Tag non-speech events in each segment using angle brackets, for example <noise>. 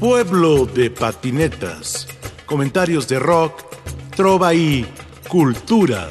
Pueblo de patinetas. Comentarios de rock, trova y cultura.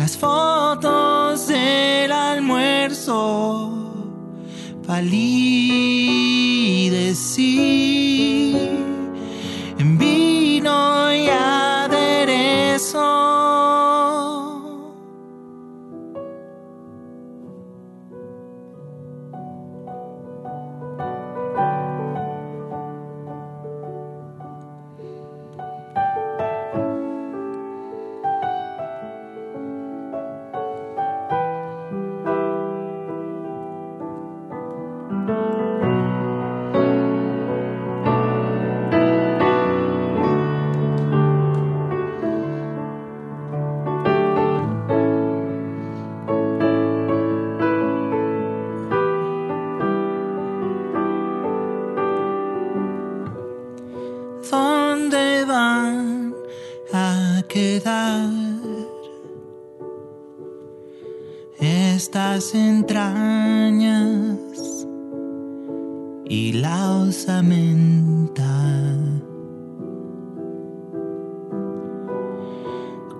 Las fotos del almuerzo palidecí entrañas y la osamenta.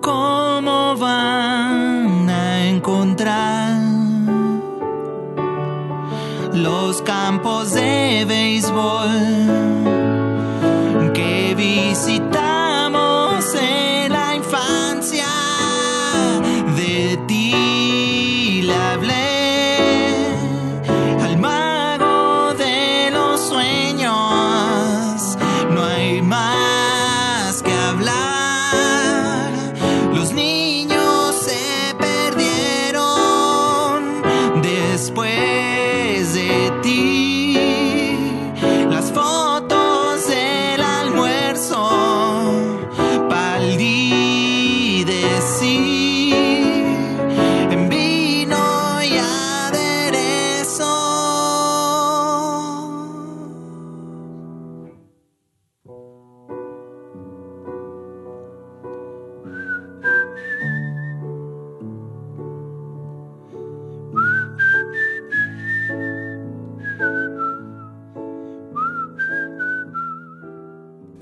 ¿Cómo van a encontrar los campos de béisbol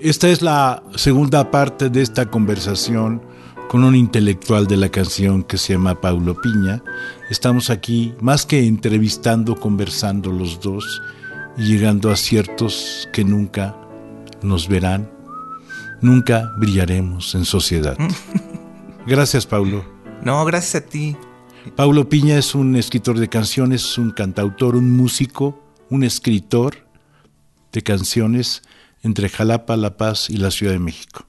Esta es la segunda parte de esta conversación con un intelectual de la canción que se llama Paulo Piña. Estamos aquí más que entrevistando, conversando los dos y llegando a ciertos que nunca nos verán, nunca brillaremos en sociedad. <laughs> Gracias, Paulo. No, gracias a ti. Paulo Piña es un escritor de canciones, un cantautor, un músico, un escritor, de canciones entre Jalapa, La Paz y la Ciudad de México.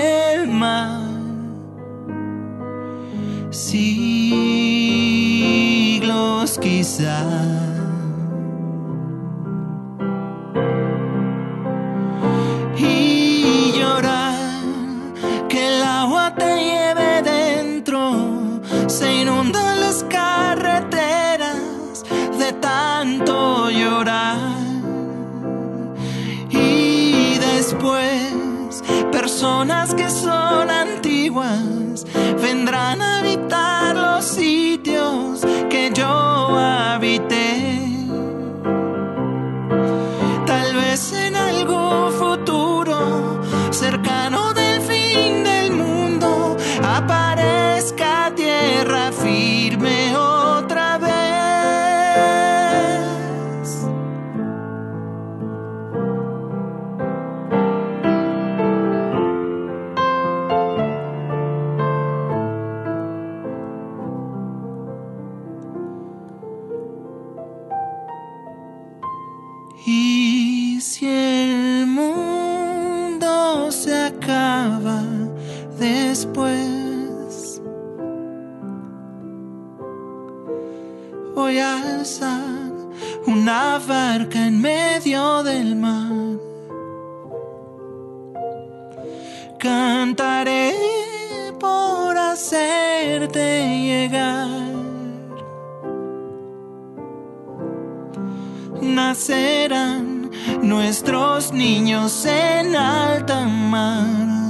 Cantaré por hacerte llegar. nacerán nuestros niños en alta mar.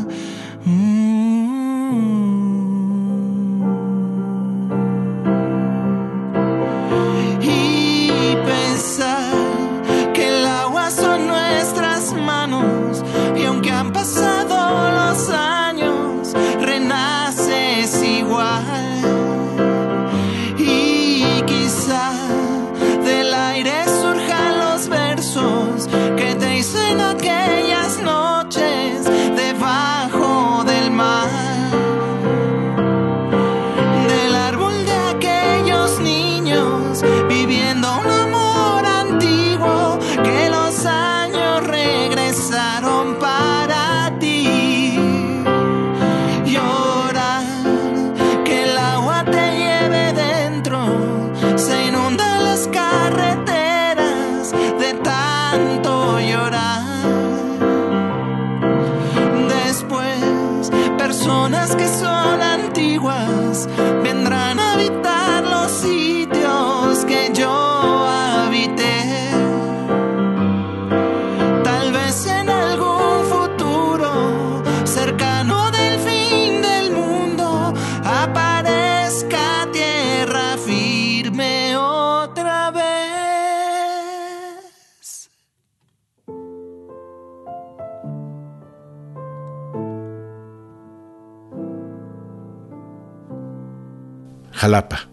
Jalapa,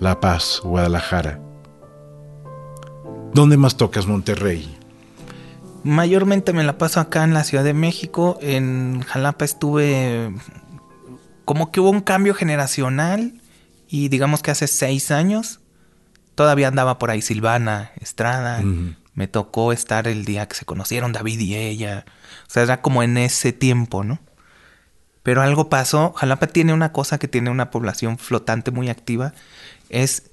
La Paz, Guadalajara. ¿Dónde más tocas Monterrey? Mayormente me la paso acá en la Ciudad de México. En Jalapa estuve como que hubo un cambio generacional y digamos que hace seis años todavía andaba por ahí Silvana, Estrada. Me tocó estar el día que se conocieron David y ella. O sea, era como en ese tiempo, ¿no? Pero algo pasó. Jalapa tiene una cosa que tiene una población flotante muy activa. Es,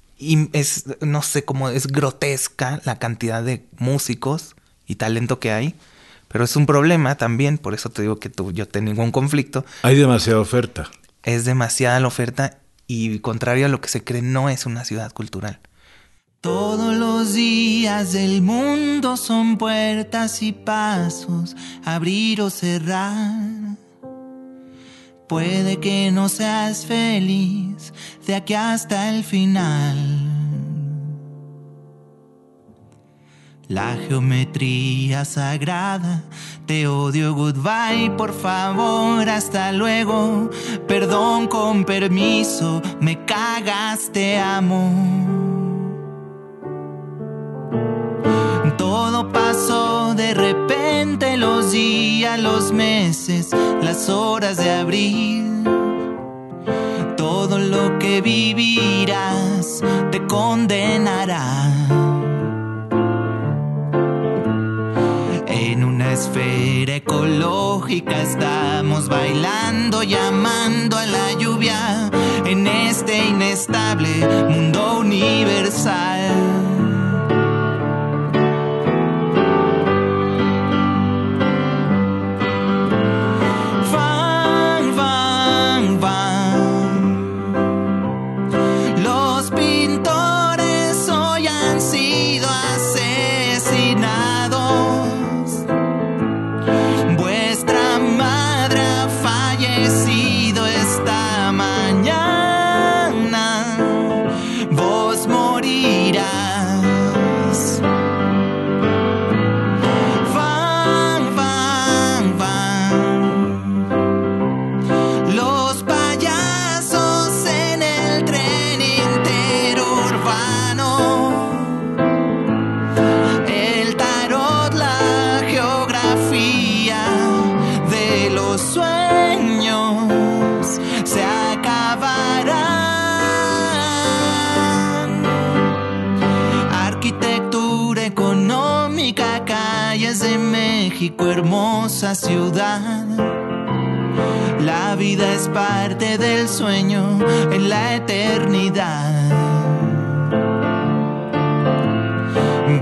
es no sé cómo, es grotesca la cantidad de músicos y talento que hay. Pero es un problema también, por eso te digo que tú, yo tengo ningún conflicto. Hay demasiada oferta. Es demasiada la oferta y contrario a lo que se cree, no es una ciudad cultural. Todos los días del mundo son puertas y pasos, abrir o cerrar. Puede que no seas feliz de aquí hasta el final. La geometría sagrada, te odio, goodbye, por favor, hasta luego. Perdón con permiso, me cagas, te amo. Todo pasó de repente, los días, los meses, las horas de abril. Todo lo que vivirás te condenará. En una esfera ecológica estamos bailando, llamando a la lluvia en este inestable mundo universal. Ciudad. La vida es parte del sueño en la eternidad.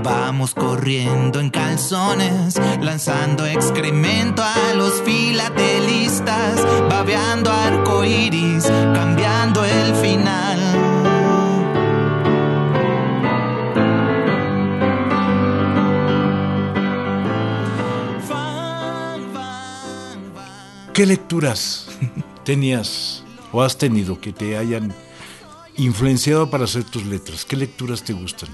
Vamos corriendo en calzones, lanzando excremento a los filatelistas, babeando arcoíris, cambiando el final. ¿Qué lecturas <laughs> tenías o has tenido que te hayan influenciado para hacer tus letras? ¿Qué lecturas te gustan?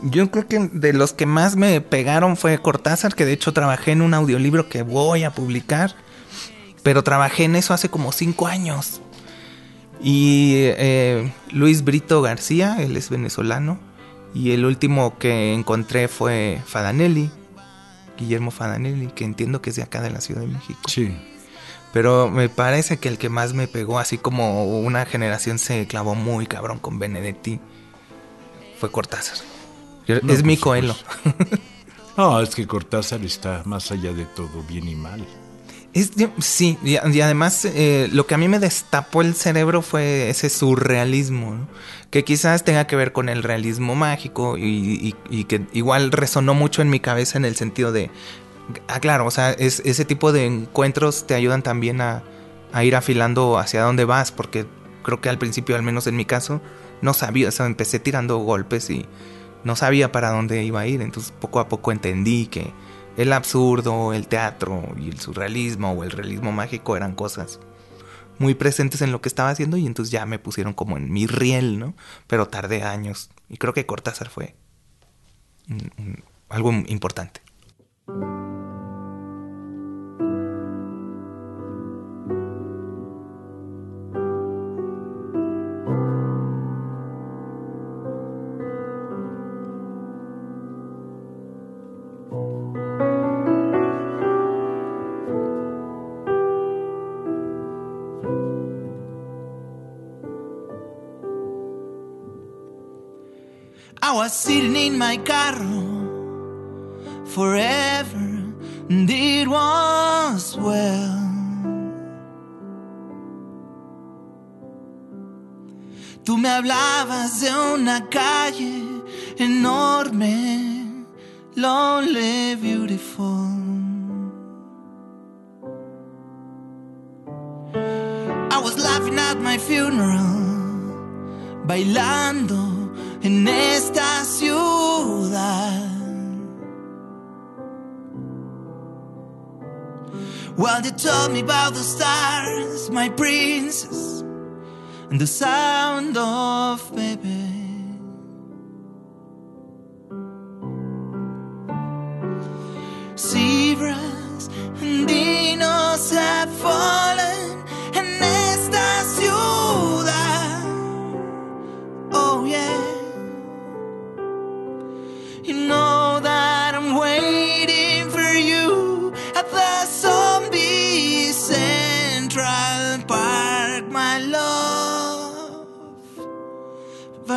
Yo creo que de los que más me pegaron fue Cortázar, que de hecho trabajé en un audiolibro que voy a publicar, pero trabajé en eso hace como cinco años. Y eh, Luis Brito García, él es venezolano, y el último que encontré fue Fadanelli, Guillermo Fadanelli, que entiendo que es de acá de la Ciudad de México. Sí. Pero me parece que el que más me pegó, así como una generación se clavó muy cabrón con Benedetti, fue Cortázar. Yo- No, es mi coelo. <laughs> No, es que Cortázar está más allá de todo, bien y mal. Es, sí, y, y además eh, lo que a mí me destapó el cerebro fue ese surrealismo, ¿no? que quizás tenga que ver con el realismo mágico y, y- y que igual resonó mucho en mi cabeza en el sentido de, ah, claro, o sea, es, ese tipo de encuentros te ayudan también a, a ir afilando hacia dónde vas, porque creo que al principio, al menos en mi caso, no sabía, o sea, empecé tirando golpes y no sabía para dónde iba a ir, entonces poco a poco entendí que el absurdo, el teatro y el surrealismo o el realismo mágico eran cosas muy presentes en lo que estaba haciendo y entonces ya me pusieron como en mi riel, ¿no? Pero tardé años y creo que Cortázar fue algo importante. I was sitting in my car forever, and it was well. Tú me hablabas de una calle enorme, lonely, beautiful. I was laughing at my funeral, bailando en esta While they told me about the stars, my princess, and the sound of baby. Zebras and dinos have fallen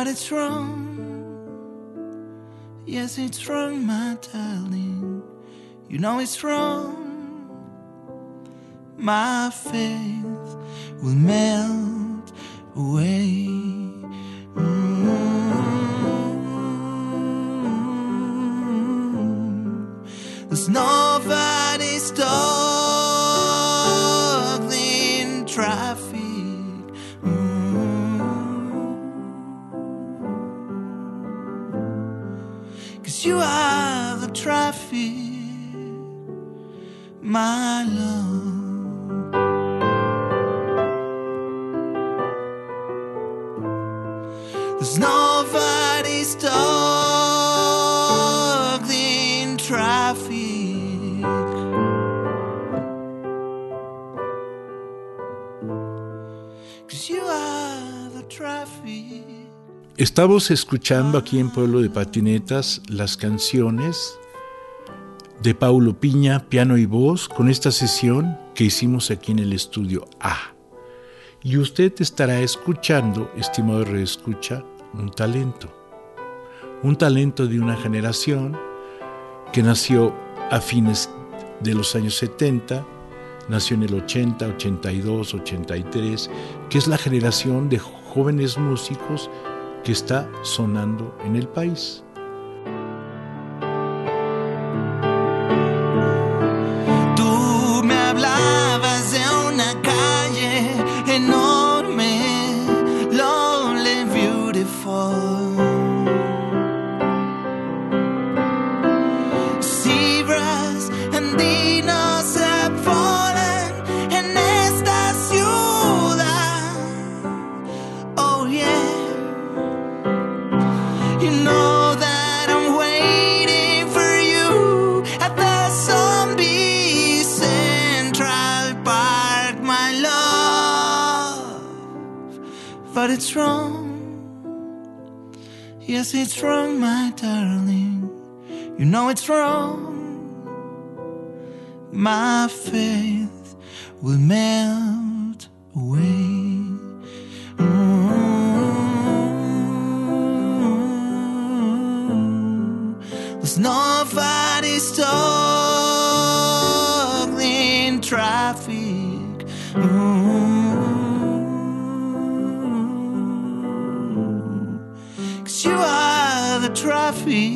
But it's wrong. Yes, it's wrong, my darling. You know it's wrong. My faith will melt away. Mm. There's nobody my love. There's nobody traffic. Estamos escuchando aquí en Pueblo de Patinetas las canciones de Paulo Piña, piano y voz, con esta sesión que hicimos aquí en el estudio A. Y usted estará escuchando, estimado reescucha, un talento. Un talento de una generación que nació a fines de los años 70, nació en el 80, 82, 83, que es la generación de jóvenes músicos que está sonando en el país. But it's wrong. Yes, it's wrong, my darling. You know it's wrong. My faith will melt away. There's nobody stuck traffic,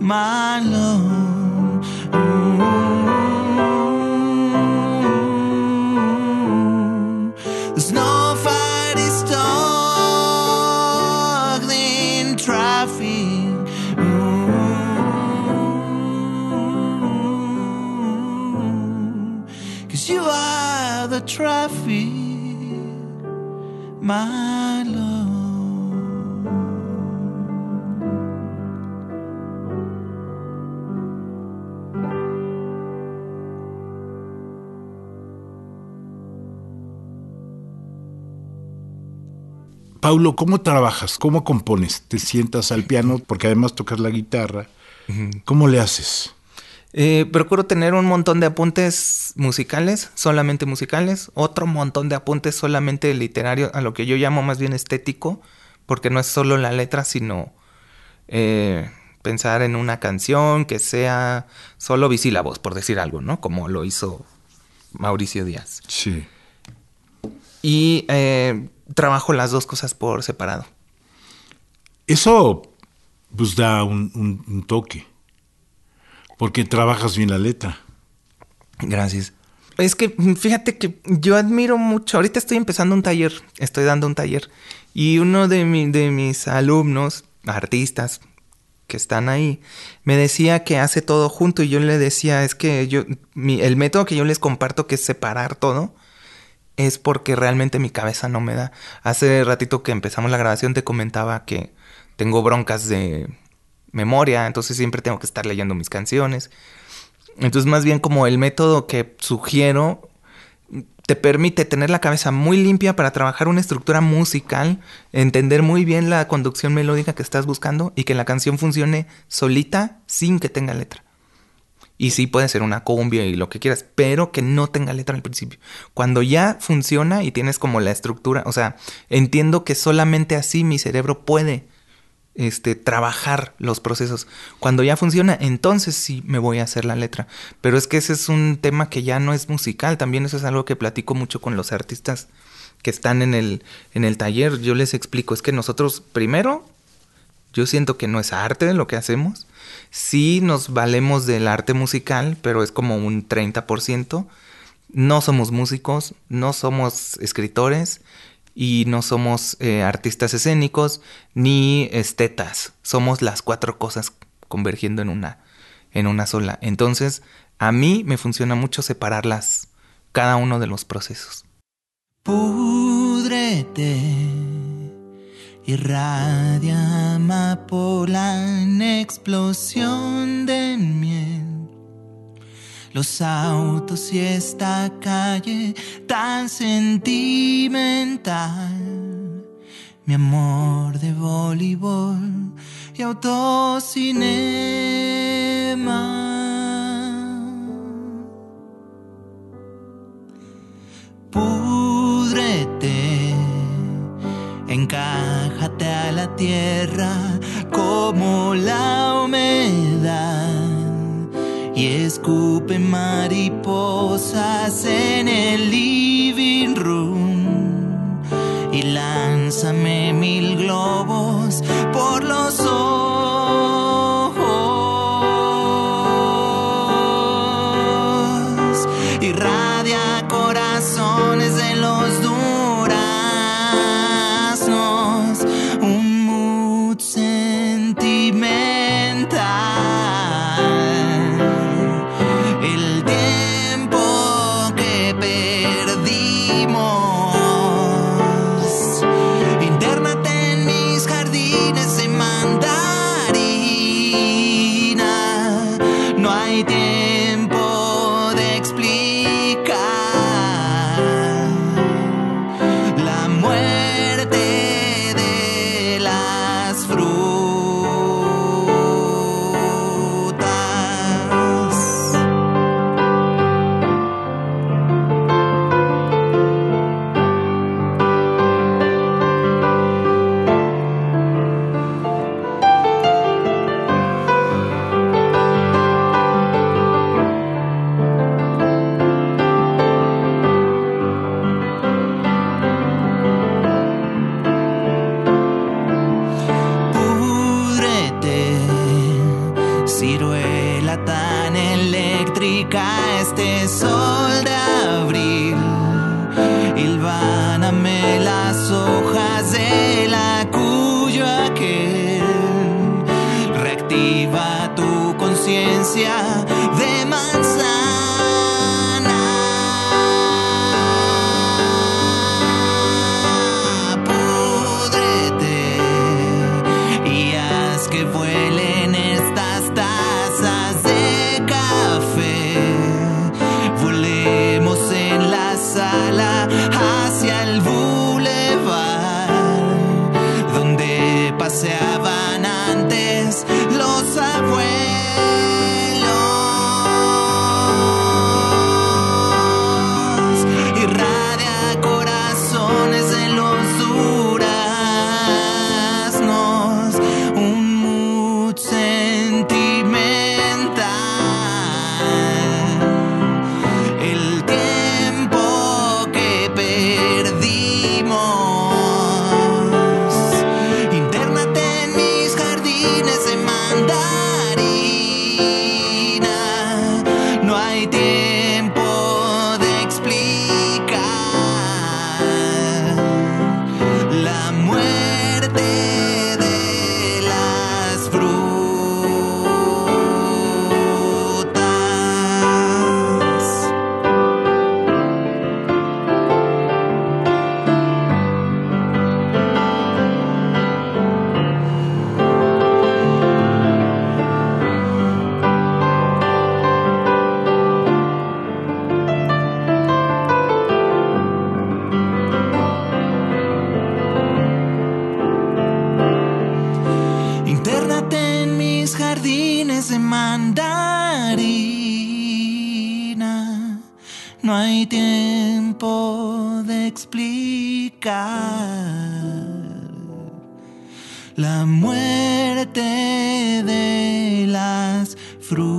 my love. There's. Cause you are the traffic, my Paulo, ¿cómo trabajas? ¿Cómo compones? ¿Te sientas al piano? Porque además tocas la guitarra. ¿Cómo le haces? Eh, procuro tener un montón de apuntes musicales, solamente musicales, otro montón de apuntes solamente literarios, a lo que yo llamo más bien estético, porque no es solo la letra, sino eh, pensar en una canción que sea solo bisílabos, por decir algo, ¿no? Como lo hizo Mauricio Díaz. Sí. Y eh, trabajo las dos cosas por separado. Eso pues da un, un- un toque, porque trabajas bien la letra. Gracias. Es que fíjate que yo admiro mucho. Ahorita estoy empezando un taller, estoy dando un taller. Y uno de, mi- de mis alumnos, artistas que están ahí, me decía que hace todo junto. Y yo le decía, es que yo, mi- el método que yo les comparto, que es separar todo, es porque realmente mi cabeza no me da. Hace ratito que empezamos la grabación te comentaba que tengo broncas de memoria, entonces siempre tengo que estar leyendo mis canciones. Entonces, más bien como el método que sugiero te permite tener la cabeza muy limpia para trabajar una estructura musical, entender muy bien la conducción melódica que estás buscando y que la canción funcione solita sin que tenga letra. Y sí puede ser una cumbia y lo que quieras, pero que no tenga letra al principio. Cuando ya funciona y tienes como la estructura, o sea, entiendo que solamente así mi cerebro puede este, trabajar los procesos. Cuando ya funciona, entonces sí me voy a hacer la letra. Pero es que ese es un tema que ya no es musical, también eso es algo que platico mucho con los artistas que están en el, en el taller. Yo les explico, es que nosotros primero, yo siento que no es arte lo que hacemos. Sí nos valemos del arte musical, pero es como un 30%. No somos músicos, no somos escritores y no somos eh, artistas escénicos ni estetas. Somos las cuatro cosas convergiendo en una, en una sola. Entonces, a mí me funciona mucho separarlas, cada uno de los procesos. Púdrete, irradia amapola en explosión de miel. Los autos y esta calle tan sentimental. Mi amor de voleibol y autocinema. púdrete, encájate a tierra como la humedad y escupe mariposas en el living room y lánzame mil globos por los ojos explicar la muerte de las frutas.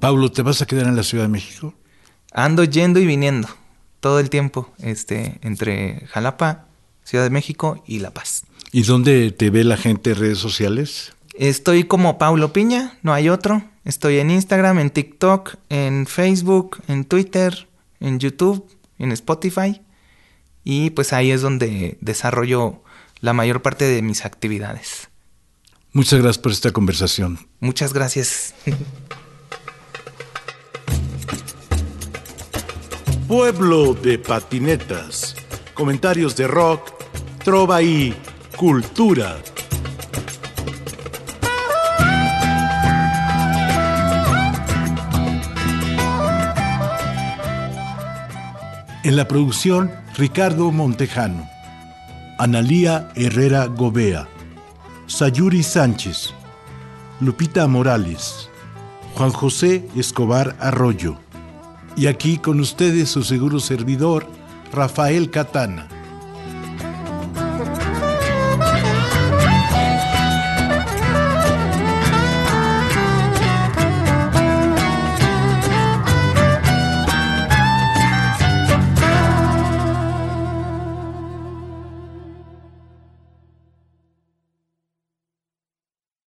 Pablo, ¿te vas a quedar en la Ciudad de México? Ando yendo y viniendo todo el tiempo, este, entre Jalapa, Ciudad de México y La Paz. ¿Y dónde te ve la gente en redes sociales? Estoy como Paulo Piña, no hay otro. Estoy en Instagram, en TikTok, en Facebook, en Twitter, en YouTube, en Spotify. Y pues ahí es donde desarrollo la mayor parte de mis actividades. Muchas gracias por esta conversación. Muchas gracias. <laughs> Pueblo de patinetas. Comentarios de rock, trova y cultura. En la producción, Ricardo Montejano, Analía Herrera Gobea, Sayuri Sánchez, Lupita Morales, Juan José Escobar Arroyo. Y aquí con ustedes su seguro servidor, Rafael Catana.